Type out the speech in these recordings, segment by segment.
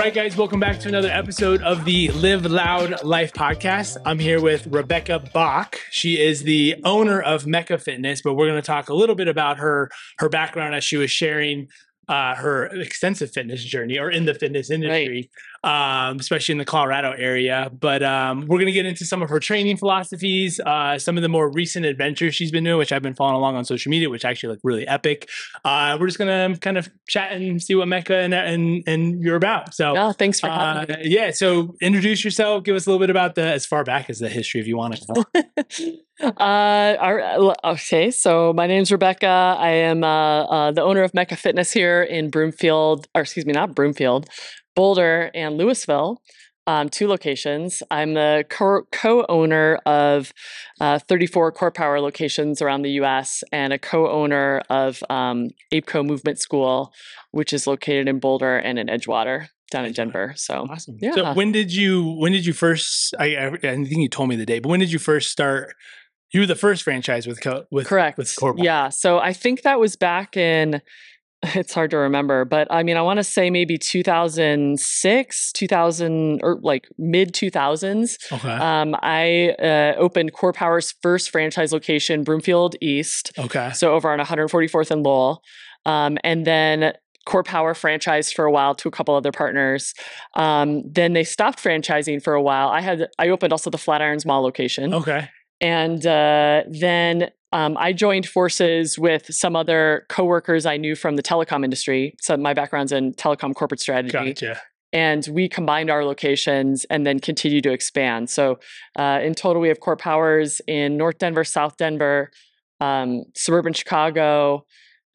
right, guys, welcome back to another episode of the Live Loud Life podcast. I'm here with Rebecca Bach. She is the owner of Mecca Fitness, but we're going to talk a little bit about her her background as she was sharing uh, her extensive fitness journey or in the fitness industry, right. um, especially in the Colorado area. But um, we're going to get into some of her training philosophies, uh, some of the more recent adventures she's been doing, which I've been following along on social media, which actually look really epic. Uh, we're just going to kind of chat and see what Mecca and, and, and you're about. So, yeah, thanks for having uh, me. Yeah, so introduce yourself. Give us a little bit about the as far back as the history, if you want to. Uh, okay, so my name's Rebecca. I am uh, uh, the owner of Mecca Fitness here in Broomfield, or excuse me, not Broomfield, Boulder and Louisville. Um, two locations. I'm the co owner of uh, 34 Core Power locations around the US and a co owner of um, APCO Movement School, which is located in Boulder and in Edgewater down in Denver. So awesome. Yeah. So when did you when did you first I, I, I think you told me the date, but when did you first start you were the first franchise with co- with correct with Core Yeah, so I think that was back in. It's hard to remember, but I mean, I want to say maybe 2006, 2000, or like mid 2000s. Okay. Um, I uh, opened Core Power's first franchise location, Broomfield East. Okay. So over on 144th and Lowell. Um, and then Core Power franchised for a while to a couple other partners. Um, then they stopped franchising for a while. I had I opened also the Flatirons Mall location. Okay. And uh, then um, I joined forces with some other coworkers I knew from the telecom industry. So my background's in telecom corporate strategy. Gotcha. And we combined our locations and then continue to expand. So uh, in total, we have core powers in North Denver, South Denver, um, suburban Chicago,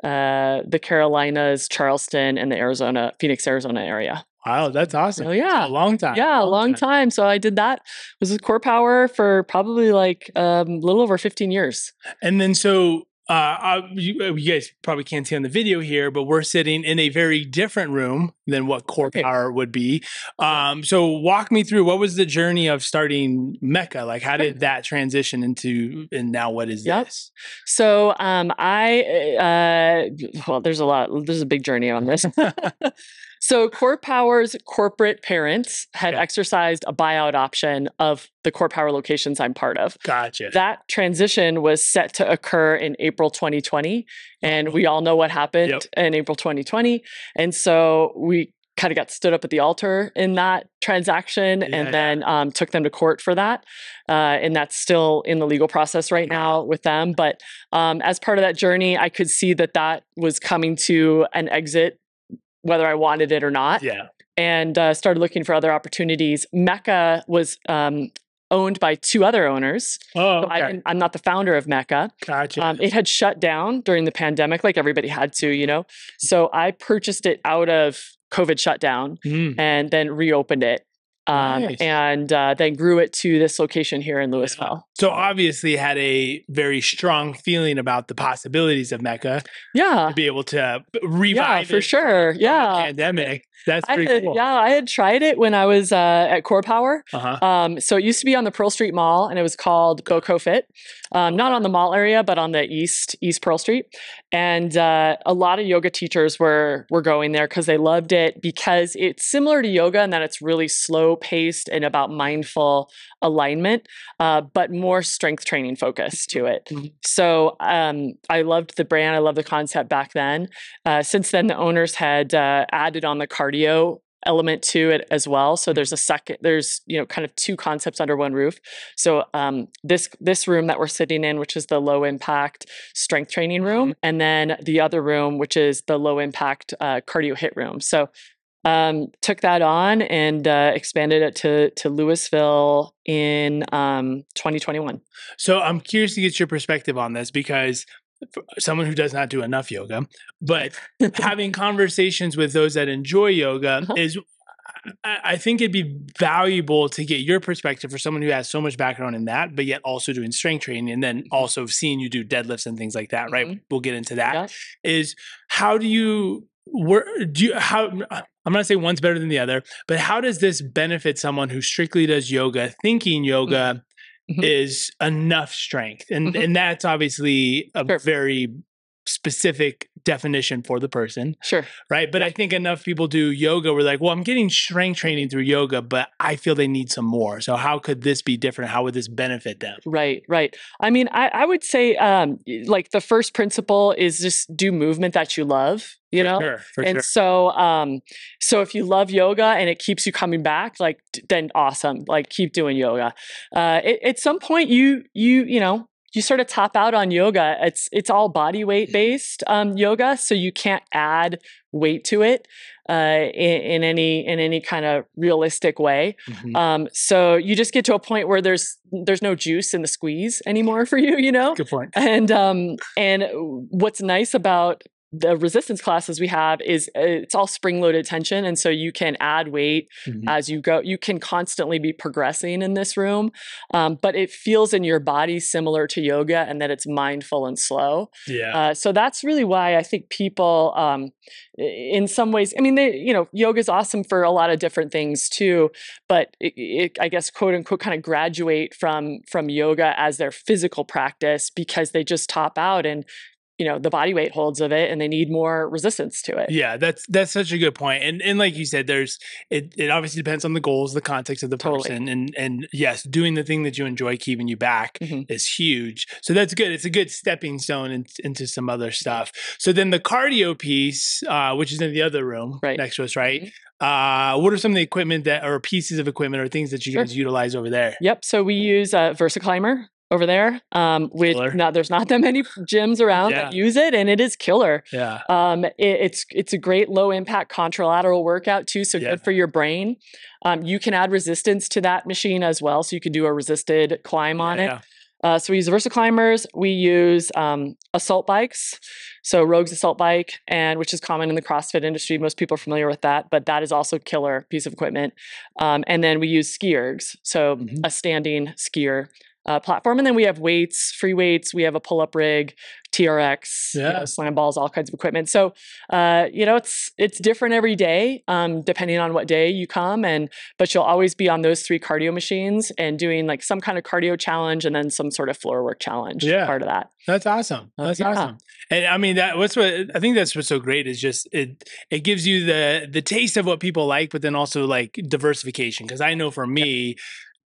uh, the Carolinas, Charleston, and the Arizona, Phoenix, Arizona area. Wow, that's awesome. Oh, yeah. a long time. Yeah, a long, long time. time. So I did that. Was with Core Power for probably like um, a um, little over 15 years. And then so uh, you, uh, you, guys probably can't see on the video here, but we're sitting in a very different room than what Core okay. Power would be. Um, so walk me through what was the journey of starting Mecca? Like, how did that transition into, and now what is yep. this? So um, I, uh, well, there's a lot. There's a big journey on this. So Core Power's corporate parents had okay. exercised a buyout option of the Core Power locations I'm part of. Gotcha. That transition was set to occur in April 2020. And we all know what happened yep. in April 2020. And so we kind of got stood up at the altar in that transaction yeah. and then um, took them to court for that. Uh, and that's still in the legal process right now with them. But um, as part of that journey, I could see that that was coming to an exit whether I wanted it or not. Yeah. And uh, started looking for other opportunities. Mecca was um, owned by two other owners. Oh, okay. so I, am not the founder of Mecca. Gotcha. Um, it had shut down during the pandemic, like everybody had to, you know. So I purchased it out of COVID shutdown mm. and then reopened it um, nice. and uh, then grew it to this location here in Louisville. So obviously had a very strong feeling about the possibilities of Mecca. Yeah, to be able to revive. Yeah, for sure. Yeah, pandemic. That's pretty had, cool. Yeah, I had tried it when I was uh, at Core Power. Uh-huh. Um, so it used to be on the Pearl Street Mall, and it was called GoCo Fit. Um, not on the mall area, but on the east East Pearl Street. And uh, a lot of yoga teachers were were going there because they loved it because it's similar to yoga in that it's really slow paced and about mindful alignment, uh, but more strength training focus to it. Mm-hmm. So um, I loved the brand. I loved the concept back then. Uh, since then, the owners had uh, added on the cardio element to it as well. So mm-hmm. there's a second, there's you know kind of two concepts under one roof. So um, this this room that we're sitting in, which is the low impact strength training room, mm-hmm. and then the other room, which is the low impact uh, cardio hit room. So um, took that on and uh, expanded it to to Louisville in um, 2021. So I'm curious to get your perspective on this because someone who does not do enough yoga, but having conversations with those that enjoy yoga uh-huh. is I think it'd be valuable to get your perspective for someone who has so much background in that, but yet also doing strength training and then mm-hmm. also seeing you do deadlifts and things like that, right? Mm-hmm. We'll get into that. Yeah. Is how do you where do you how I'm not saying one's better than the other, but how does this benefit someone who strictly does yoga, thinking yoga mm-hmm. is enough strength? And mm-hmm. and that's obviously a sure. very specific definition for the person. Sure. Right. But I think enough people do yoga. We're like, well, I'm getting strength training through yoga, but I feel they need some more. So how could this be different? How would this benefit them? Right. Right. I mean, I, I would say um, like the first principle is just do movement that you love you know sure, and sure. so um so if you love yoga and it keeps you coming back like then awesome like keep doing yoga uh it, at some point you you you know you sort of top out on yoga it's it's all body weight based um yoga so you can't add weight to it uh in, in any in any kind of realistic way Mhm. um so you just get to a point where there's there's no juice in the squeeze anymore for you you know Good point. and um and what's nice about the resistance classes we have is uh, it's all spring loaded tension and so you can add weight Mhm. as you go you can constantly be progressing in this room um, but it feels in your body similar to yoga and that it's mindful and slow Yeah. uh, so that's really why I think people, um, in some ways, I mean, they, you know, yoga is awesome for a lot of different things too. But it, it, I guess, quote unquote, kind of graduate from from yoga as their physical practice because they just top out and you know the body weight holds of it and they need more resistance to it. Yeah, that's that's such a good. And and like you said, there's it it obviously depends on the goals, the context of the Totally. person. And and yes, doing the thing that you enjoy keeping you back Mhm. is huge. So that's good. It's a good stepping stone in, into some other stuff. So then the cardio piece, uh, which is in the other room Right. next to us, right? Uh, what are some of the equipment that or pieces of equipment or things that you Sure. guys utilize over there? Yep. So we use uh, VersaClimber over there. Um, which now there's not that many gyms around that use it, and it is killer. Yeah. Um, it, it's it's a great low impact contralateral workout too, so Yeah. good for your brain. Um, you can add resistance to that machine as well, so you can do a resisted climb on it. Yeah. Uh, so we use Versa climbers. We use um, assault bikes, so Rogue's assault bike, and which is common in the CrossFit industry. Most people are familiar with that, but that is also killer piece of equipment. Um, and then we use ski ergs, so Mhm. a standing skier uh, platform. And then we have weights, free weights. We have a pull up rig, TRX, you know, slam balls, all kinds of equipment. So uh, you know, it's it's different every day, um, depending on what day you come, and but you'll always be on those three cardio machines and doing like some kind of cardio challenge and then some sort of floor work challenge. Yeah. part of that. That's awesome. That's yeah. awesome. And I mean that what's what I think that's what's so great is just it it gives you the the taste of what people like, but then also like diversification. Because I know for me,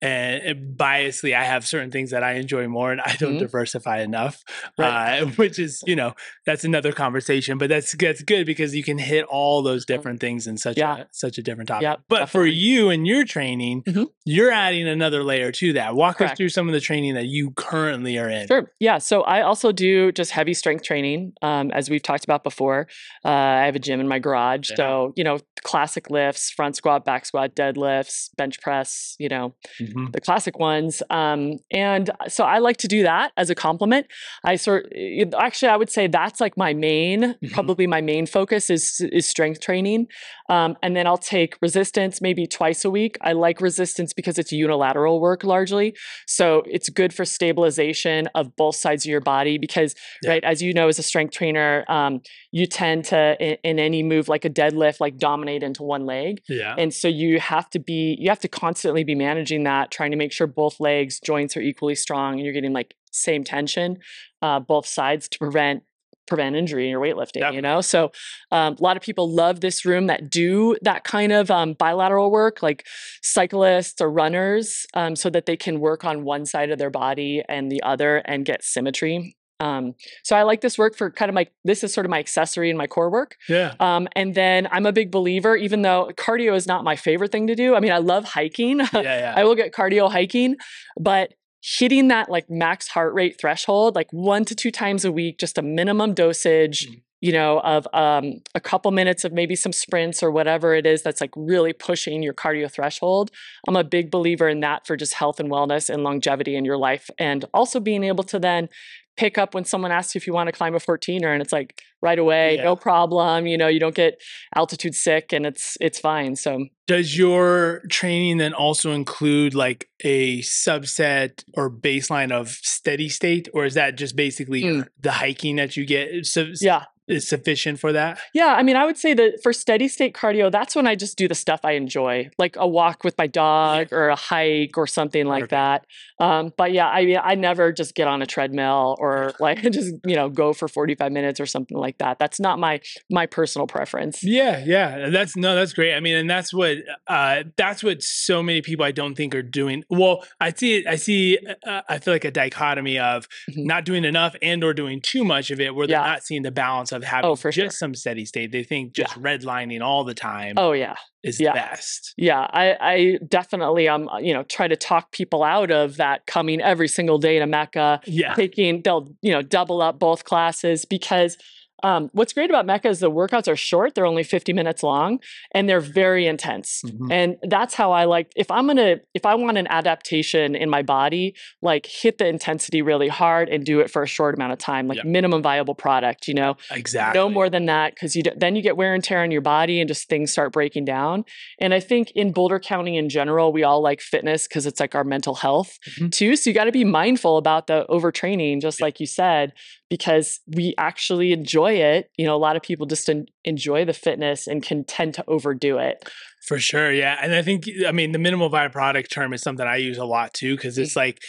and biasly, I have certain things that I enjoy more, and I don't Mhm. diversify enough. Right. Uh, which is you know that's another conversation, but that's that's good because you can hit all those different things in such Yeah. a such a different topic. Yep, but for you and your training, Mhm. you're adding another layer to that. Walk us through some of the training that you currently are in. Sure. Yeah. So I also do just heavy strength training, um, as we've talked about before. Uh, I have a gym in my garage. Yeah. So, you know, classic lifts, front squat, back squat, deadlifts, bench press, you know, Mhm. the classic ones. Um, and so I like to do that as a complement. I sort actually I would say that's like my main, Mhm. probably my main focus is is strength training. Um, and then I'll take resistance maybe twice a week. I like resistance because it's unilateral work largely. So it's good for stabilization of both sides of your body because, Yeah. right, as you know, as a strength trainer, um, you tend to, in, in any move like a deadlift, like dominate into one leg. Yeah. And so you have to be, you have to constantly be managing that, trying to make sure both legs, joints are equally strong and you're getting like same tension, uh, both sides to prevent prevent injury in your weightlifting Yep. you know so um, a lot of people love this room that do that kind of um, bilateral work like cyclists or runners um, so that they can work on one side of their body and the other and get symmetry um, so i like this work for kind of my this is sort of my accessory and my core work yeah. um, and then I'm a big believer, even though cardio is not my favorite thing to do. I mean, I love hiking. Yeah. Yeah. I will get cardio hiking, but hitting that like max heart rate threshold, like one to two times a week, just a minimum dosage, Mhm. you know, of um, a couple minutes of maybe some sprints or whatever it is that's like really pushing your cardio threshold. I'm a big believer in that for just health and wellness and longevity in your life. And also being able to then pick up when someone asks you if you want to climb a 14er and it's like right away, Yeah. no problem. You know, you don't get altitude sick and it's it's fine. So Does your training then also include like a subset or baseline of steady state, or is that just basically Mm. the hiking that you get so, yeah. is sufficient for that? Yeah, I mean, I would say that for steady state cardio, that's when I just do the stuff I enjoy, like a walk with my dog or a hike or something like Perfect. that. Um, but yeah, I mean, I never just get on a treadmill or like just you know go for forty five minutes or something like that. That's not my my personal preference. Yeah, yeah, that's no, that's great. I mean, and that's what uh, that's what so many people I don't think are doing. Well, I see it. I see. Uh, I feel like a dichotomy of mm-hmm. not doing enough and or doing too much of it, where they're yeah. not seeing the balance of having oh, for just sure. some steady state. They think just yeah. redlining all the time. Oh yeah, is yeah. best. Yeah, I, I definitely um you know try to talk people out of that coming every single day to Mecca. Yeah, taking they'll you know double up both classes because um, what's great about Mecca is the workouts are short; they're only 50 minutes long, and they're very intense. Mm-hmm. And that's how I like. If I'm gonna, if I want an adaptation in my body, like hit the intensity really hard and do it for a short amount of time, like yep. minimum viable product. You know, exactly. No more than that, because you then you get wear and tear on your body, and just things start breaking down. And I think in Boulder County in general, we all like fitness because it's like our mental health mm-hmm. too. So you got to be mindful about the overtraining, just yep. like you said because we actually enjoy it. You know, a lot of people just en- enjoy the fitness and can tend to overdo it. For sure. Yeah. And I think, I mean, the minimal viable product term is something I use a lot too, because it's mm-hmm. like,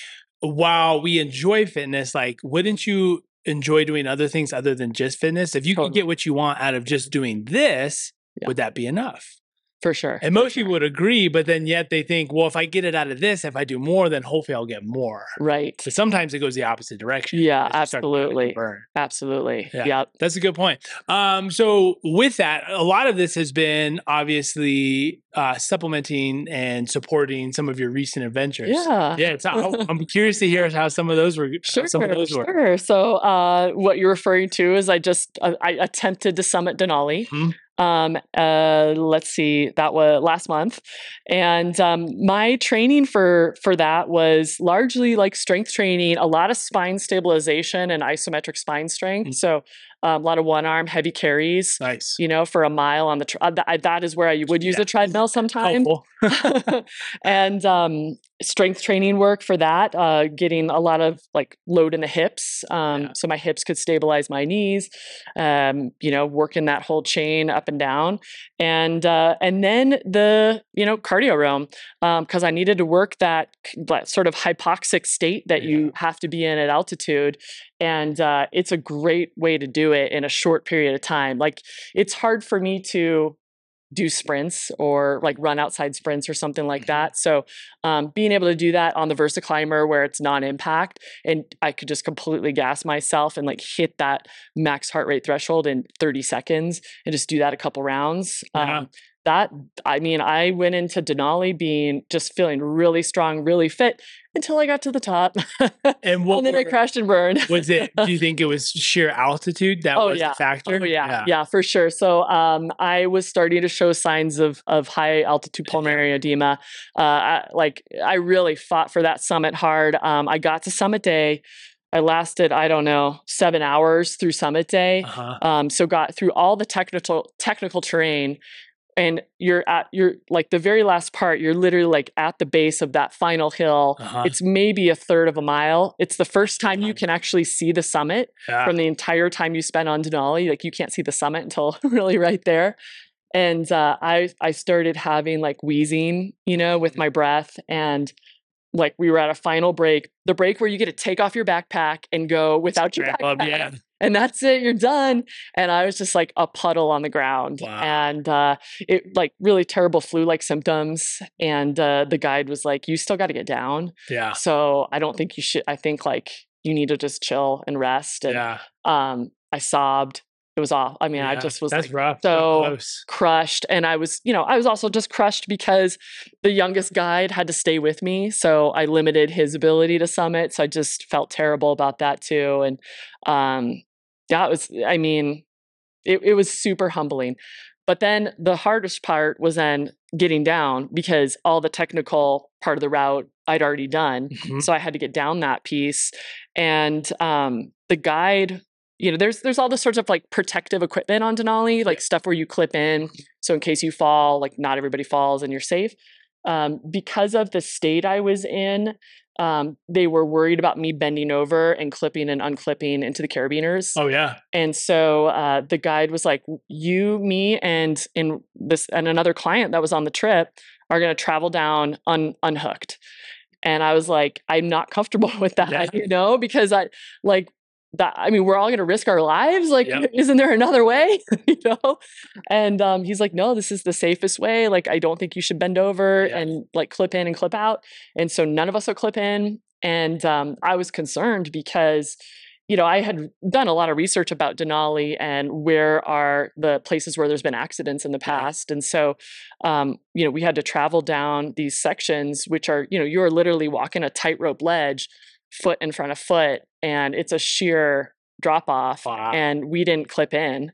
while we enjoy fitness, like, wouldn't you enjoy doing other things other than just fitness? If you totally. could get what you want out of just doing this, yeah. would that be enough? For sure. And most people would agree, but then yet they think, well, if I get it out of this, if I do more, then hopefully I'll get more. Right. But sometimes it goes the opposite direction. Yeah, absolutely. Burn. Absolutely. Yeah. Yep. That's a good point. Um, so with that, a lot of this has been obviously uh, supplementing and supporting some of your recent adventures. Yeah. Yeah. It's, I'm curious to hear how some of those were. Sure. Some of those sure. Were. So uh, what you're referring to is I just, uh, I attempted to summit Denali. Mm-hmm um, uh, let's see, that was last month, and um, my training for for that was largely like strength training, a lot of spine stabilization and isometric spine strength. Mm-hmm. So um, a lot of one arm heavy carries. Nice. You know, for a mile on the uh, th- that is where I would use yeah. a treadmill sometime. and um, strength training work for that, uh, getting a lot of like load in the hips, um, yeah. so my hips could stabilize my knees. Um, you know, working that whole chain up and down, and uh, and then the you know cardio realm because um, I needed to work that, that sort of hypoxic state that yeah. you have to be in at altitude and uh, it's a great way to do it in a short period of time like it's hard for me to do sprints or like run outside sprints or something like mm-hmm. that so um, being able to do that on the versa climber where it's non-impact and i could just completely gas myself and like hit that max heart rate threshold in 30 seconds and just do that a couple rounds yeah. That I mean, I went into Denali being just feeling really strong, really fit until I got to the top. and, what, and then I crashed and burned. was it? Do you think it was sheer altitude that oh, was yeah. the factor? Oh yeah, yeah, yeah, for sure. So um, I was starting to show signs of of high altitude pulmonary edema. Uh, I, like I really fought for that summit hard. Um, I got to summit day. I lasted, I don't know, seven hours through summit day. Uh-huh. Um, so got through all the technical technical terrain, and you're at you're like the very last part you're literally like at the base of that final hill uh-huh. it's maybe a third of a mile it's the first time you can actually see the summit yeah. from the entire time you spend on denali like you can't see the summit until really right there and uh, i i started having like wheezing you know with my breath and like we were at a final break, the break where you get to take off your backpack and go without your backpack. yeah. And that's it, you're done. And I was just like a puddle on the ground. Wow. And uh, it like really terrible flu like symptoms. And uh, the guide was like, You still got to get down. Yeah. So I don't think you should, I think like you need to just chill and rest. And yeah. um, I sobbed it was off. I mean, yeah, I just was like rough. so crushed. And I was, you know, I was also just crushed because the youngest guide had to stay with me. So I limited his ability to summit. So I just felt terrible about that too. And um, yeah, it was, I mean, it, it was super humbling. But then the hardest part was then getting down because all the technical part of the route I'd already done. Mm-hmm. So I had to get down that piece. And um, the guide you know there's there's all this sorts of like protective equipment on denali like stuff where you clip in so in case you fall like not everybody falls and you're safe um, because of the state i was in um, they were worried about me bending over and clipping and unclipping into the carabiners. Oh yeah. And so uh, the guide was like you me and in this and another client that was on the trip are going to travel down un, unhooked. And I was like, I'm not comfortable with that, yeah. you know, because I like that I mean, we're all gonna risk our lives. Like, yep. isn't there another way? you know? And um, he's like, no, this is the safest way. Like, I don't think you should bend over yeah. and like clip in and clip out. And so none of us will clip in. And um, I was concerned because you know, I had done a lot of research about Denali and where are the places where there's been accidents in the past. And so, um, you know, we had to travel down these sections, which are, you know, you're literally walking a tightrope ledge, foot in front of foot, and it's a sheer drop off. Wow. And we didn't clip in.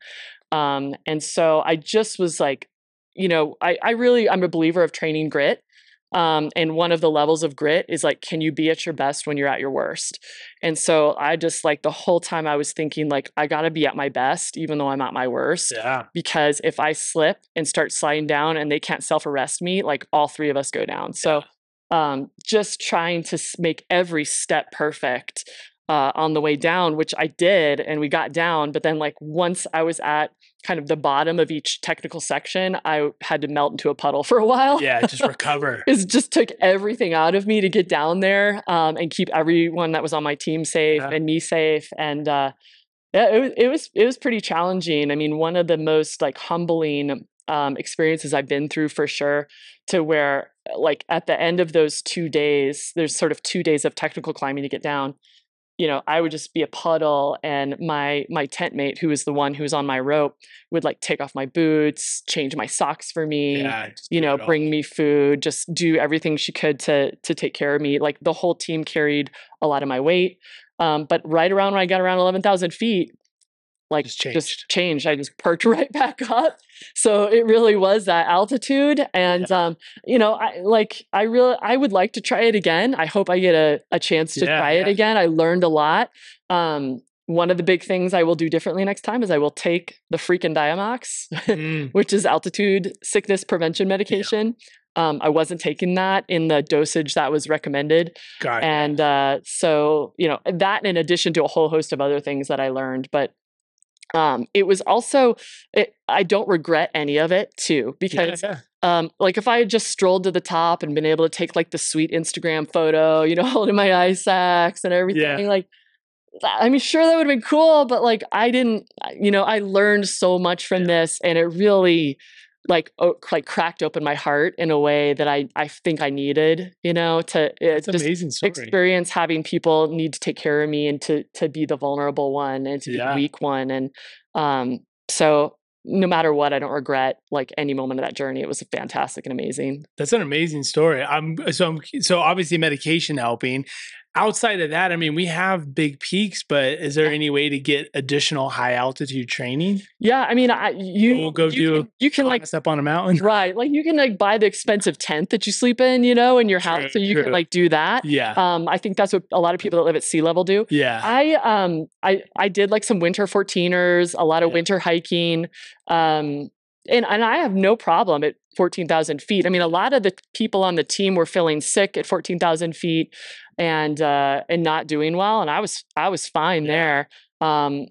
Um, and so I just was like, you know, I, I really, I'm a believer of training grit. Um, and one of the levels of grit is like, can you be at your best when you're at your worst? And so I just like the whole time I was thinking, like, I got to be at my best, even though I'm at my worst. Yeah. Because if I slip and start sliding down and they can't self arrest me, like all three of us go down. So um, just trying to make every step perfect uh, on the way down, which I did, and we got down. But then, like, once I was at kind of the bottom of each technical section, I had to melt into a puddle for a while. Yeah, just recover. it just took everything out of me to get down there um, and keep everyone that was on my team safe yeah. and me safe. And uh, yeah, it was it was it was pretty challenging. I mean, one of the most like humbling um, experiences I've been through for sure. To where like at the end of those two days, there's sort of two days of technical climbing to get down you know i would just be a puddle and my my tent mate who was the one who was on my rope would like take off my boots change my socks for me yeah, you know bring me food just do everything she could to to take care of me like the whole team carried a lot of my weight um, but right around when i got around 11000 feet like just changed. just changed. I just perked right back up. So it really was that altitude. And yeah. um, you know, I like I really I would like to try it again. I hope I get a, a chance to yeah, try yeah. it again. I learned a lot. Um, one of the big things I will do differently next time is I will take the freaking Diamox, mm. which is altitude sickness prevention medication. Um, I wasn't taking that in the dosage that was recommended. Got and uh, so, you know, that in addition to a whole host of other things that I learned. But um, it was also it, i don't regret any of it too because yeah, yeah. Um, like if i had just strolled to the top and been able to take like the sweet instagram photo you know holding my ice axe and everything yeah. like i mean sure that would have been cool but like i didn't you know i learned so much from this and it really like oh, like cracked open my heart in a way that I I think I needed, you know, to uh, just amazing story. experience having people need to take care of me and to to be the vulnerable one and to yeah. be the weak one and um so no matter what, I don't regret like any moment of that journey. It was fantastic and amazing. That's an amazing story. I'm so I'm so obviously medication helping outside of that, I mean, we have big peaks, but is there any way to get additional high altitude training? Yeah, I mean, I, you we'll go you do can, you can like up on a mountain, right? Like you can like buy the expensive tent that you sleep in, you know, in your house, true, so you true. can like do that. Yeah, um, I think that's what a lot of people that live at sea level do. Yeah, I um, I I did like some winter 14ers, a lot of yeah. winter hiking. Um, and and I have no problem at 14,000 feet. I mean, a lot of the people on the team were feeling sick at 14,000 feet and uh, and not doing well, and I was I was fine yeah. there. Um,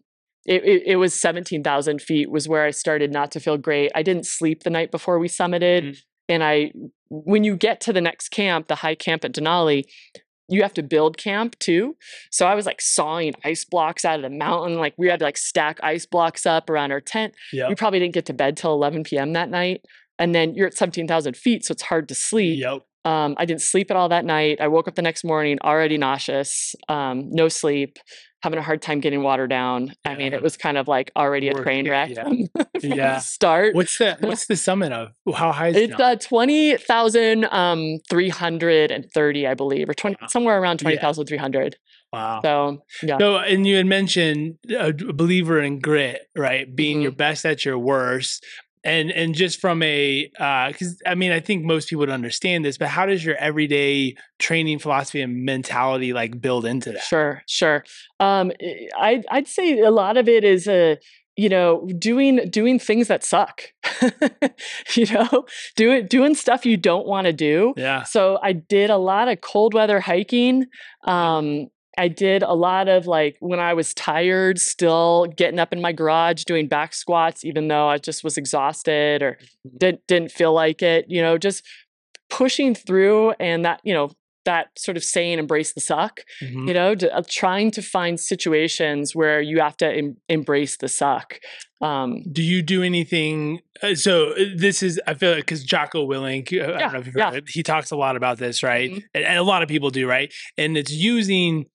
it, it, it, was 17,000 feet was where I started not to feel great. I didn't sleep the night before we summited. Mm-hmm. And I, when you get to the next camp, the high camp at Denali, you have to build camp too. So I was like sawing ice blocks out of the mountain. Like we had to like stack ice blocks up around our tent. Yep. We probably didn't get to bed till 11 p.m. that night. And then you're at 17,000 feet, so it's hard to sleep. Yep. Um, I didn't sleep at all that night. I woke up the next morning already nauseous, um, no sleep, having a hard time getting water down. Yeah. I mean, it was kind of like already a train wreck yeah. from, yeah. start. What's the What's the summit of? How high is it? It's uh, twenty thousand um, three hundred and thirty, I believe, or twenty wow. somewhere around twenty thousand three hundred. Wow. So yeah. So and you had mentioned a believer in grit, right? Being mm-hmm. your best at your worst, and and just from a because uh, I mean I think most people would understand this, but how does your everyday training philosophy and mentality like build into that? Sure, sure. Um, I'd I'd say a lot of it is a you know doing doing things that suck you know doing doing stuff you don't want to do yeah so i did a lot of cold weather hiking um I did a lot of like when I was tired, still getting up in my garage doing back squats, even though I just was exhausted or mm-hmm. didn't didn't feel like it. You know, just pushing through, and that you know that sort of saying embrace the suck Mhm. you know to, uh, trying to find situations where you have to em- embrace the suck um Do you do anything? Uh, so uh, this is, I feel like, because Jocko Willink, uh, I Yeah, don't know if you've yeah. it, he talks a lot about this, right? Mhm. And, and a lot of people do, right? And it's using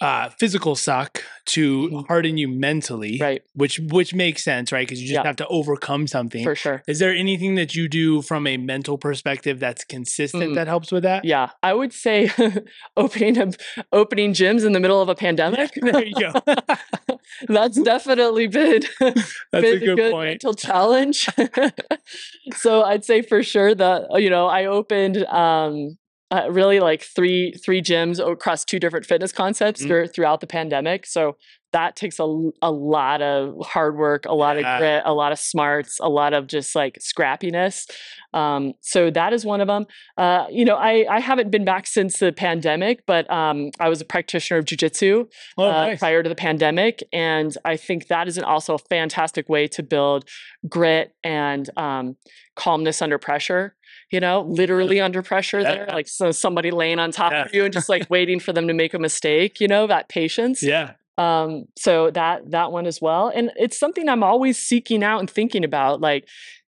uh, physical suck to Mhm. harden you mentally, right which which makes sense, right? Because you just Yeah. have to overcome something. for sure Is there anything that you do from a mental perspective that's consistent Mm. that helps with that? yeah i would say opening a, opening gyms in the middle of a pandemic there you go. that's definitely been That's been a good, point. mental challenge. so I'd say for sure that you know I opened um, uh, really like three three gyms across two different fitness concepts Mhm. dur- throughout the pandemic. So that takes a, a lot of hard work, a lot Yeah. of grit, a lot of smarts, a lot of just like scrappiness. Um, so that is one of them. Uh, you know, I, I haven't been back since the pandemic, but um, I was a practitioner of jujitsu Oh, uh, nice. prior to the pandemic. And I think that is an, also a fantastic way to build grit and um, calmness under pressure. You know, literally under pressure there, like so somebody laying on top Yeah. of you and just like waiting for them to make a mistake. You know, that patience. Yeah. Um, so that that one as well, and it's something I'm always seeking out and thinking about. Like,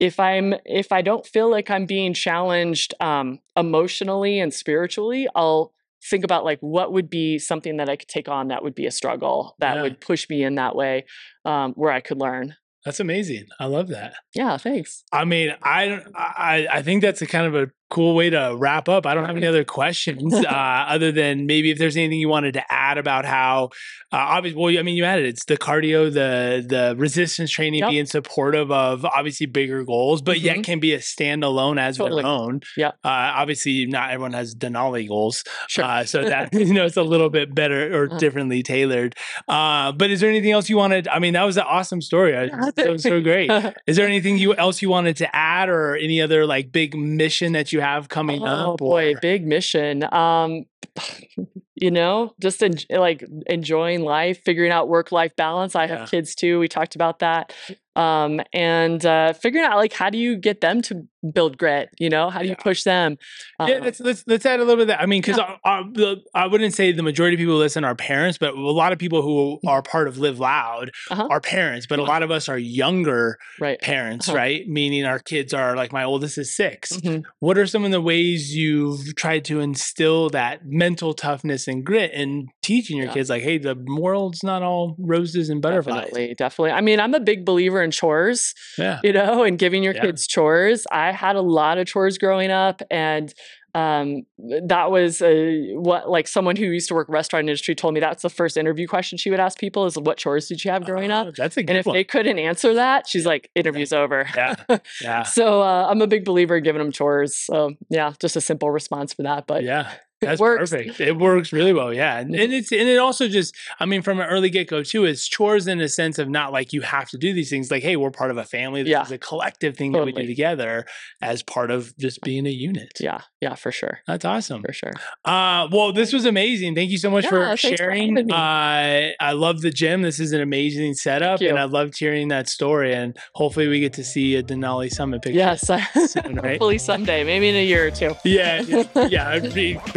if I'm if I don't feel like I'm being challenged um, emotionally and spiritually, I'll think about like what would be something that I could take on that would be a struggle that Yeah. would push me in that way um, where I could learn. That's amazing. I love that. Yeah, thanks. I mean, I don't- I I think that's a kind of a cool way to wrap up. I don't have any other questions uh, other than maybe if there's anything you wanted to add about how uh, obviously. Well, I mean, you added it's the cardio, the the resistance training Yep. being supportive of obviously bigger goals, but yet Mhm. can be a standalone as Totally. their own. Yep. Uh, obviously, not everyone has Denali goals, Sure. uh, so that you know it's a little bit better or Uh. differently tailored. Uh, but is there anything else you wanted? I mean, that was an awesome story. That was so great. Is there anything you else you wanted to add, or any other like big mission that you have coming oh up? boy, or- big mission. Um, you know, just en- like enjoying life, figuring out work life balance. I have kids too. We talked about that. Um, and uh, figuring out like how do you get them to build grit? You know, how do you Yeah. push them? yeah, Um, let's let's let's add a little bit of that. I mean, because I, I wouldn't say the majority of people who listen are parents, but a lot of people who are part of Live Loud Uh-huh. are parents. But a lot of us are younger right. parents, Uh-huh. right? Meaning our kids are like my oldest is 6 Mhm. What are some of the ways you've tried to instill that mental toughness and grit in teaching your Yeah. kids, like, hey, the world's not all roses and butterflies? Definitely, definitely. I mean, I'm a big believer in chores. Yeah. you know, and giving your Yeah. kids chores. I had a lot of chores growing up, and um, that was a, what like someone who used to work restaurant industry told me that's the first interview question she would ask people is what chores did you have growing Oh, up? That's a good And if one. they couldn't answer that, she's like, interview's over. yeah. Yeah. So uh, I'm a big believer in giving them chores. So yeah, just a simple response for that. But yeah. That's works. perfect. It works really well. Yeah. And, and it's and it also just I mean from an early get go too, it's chores in a sense of not like you have to do these things. Like, hey, we're part of a family. This Yeah. is a collective thing that we do together as part of just being a unit. Yeah, yeah, for sure, That's awesome. for sure. Uh, well, this was amazing. Thank you so much Yeah, for for sharing. me. uh, I love the gym. This is an amazing setup, and I loved hearing that story. And hopefully, we get to see a Denali Summit picture. Yes, soon, right? hopefully someday, maybe in a year or two. Yeah, yeah, yeah.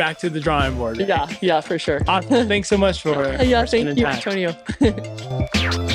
Back to the drawing board. Yeah, yeah, for sure. Awesome. Thanks so much for, yeah, thank you, time. Antonio.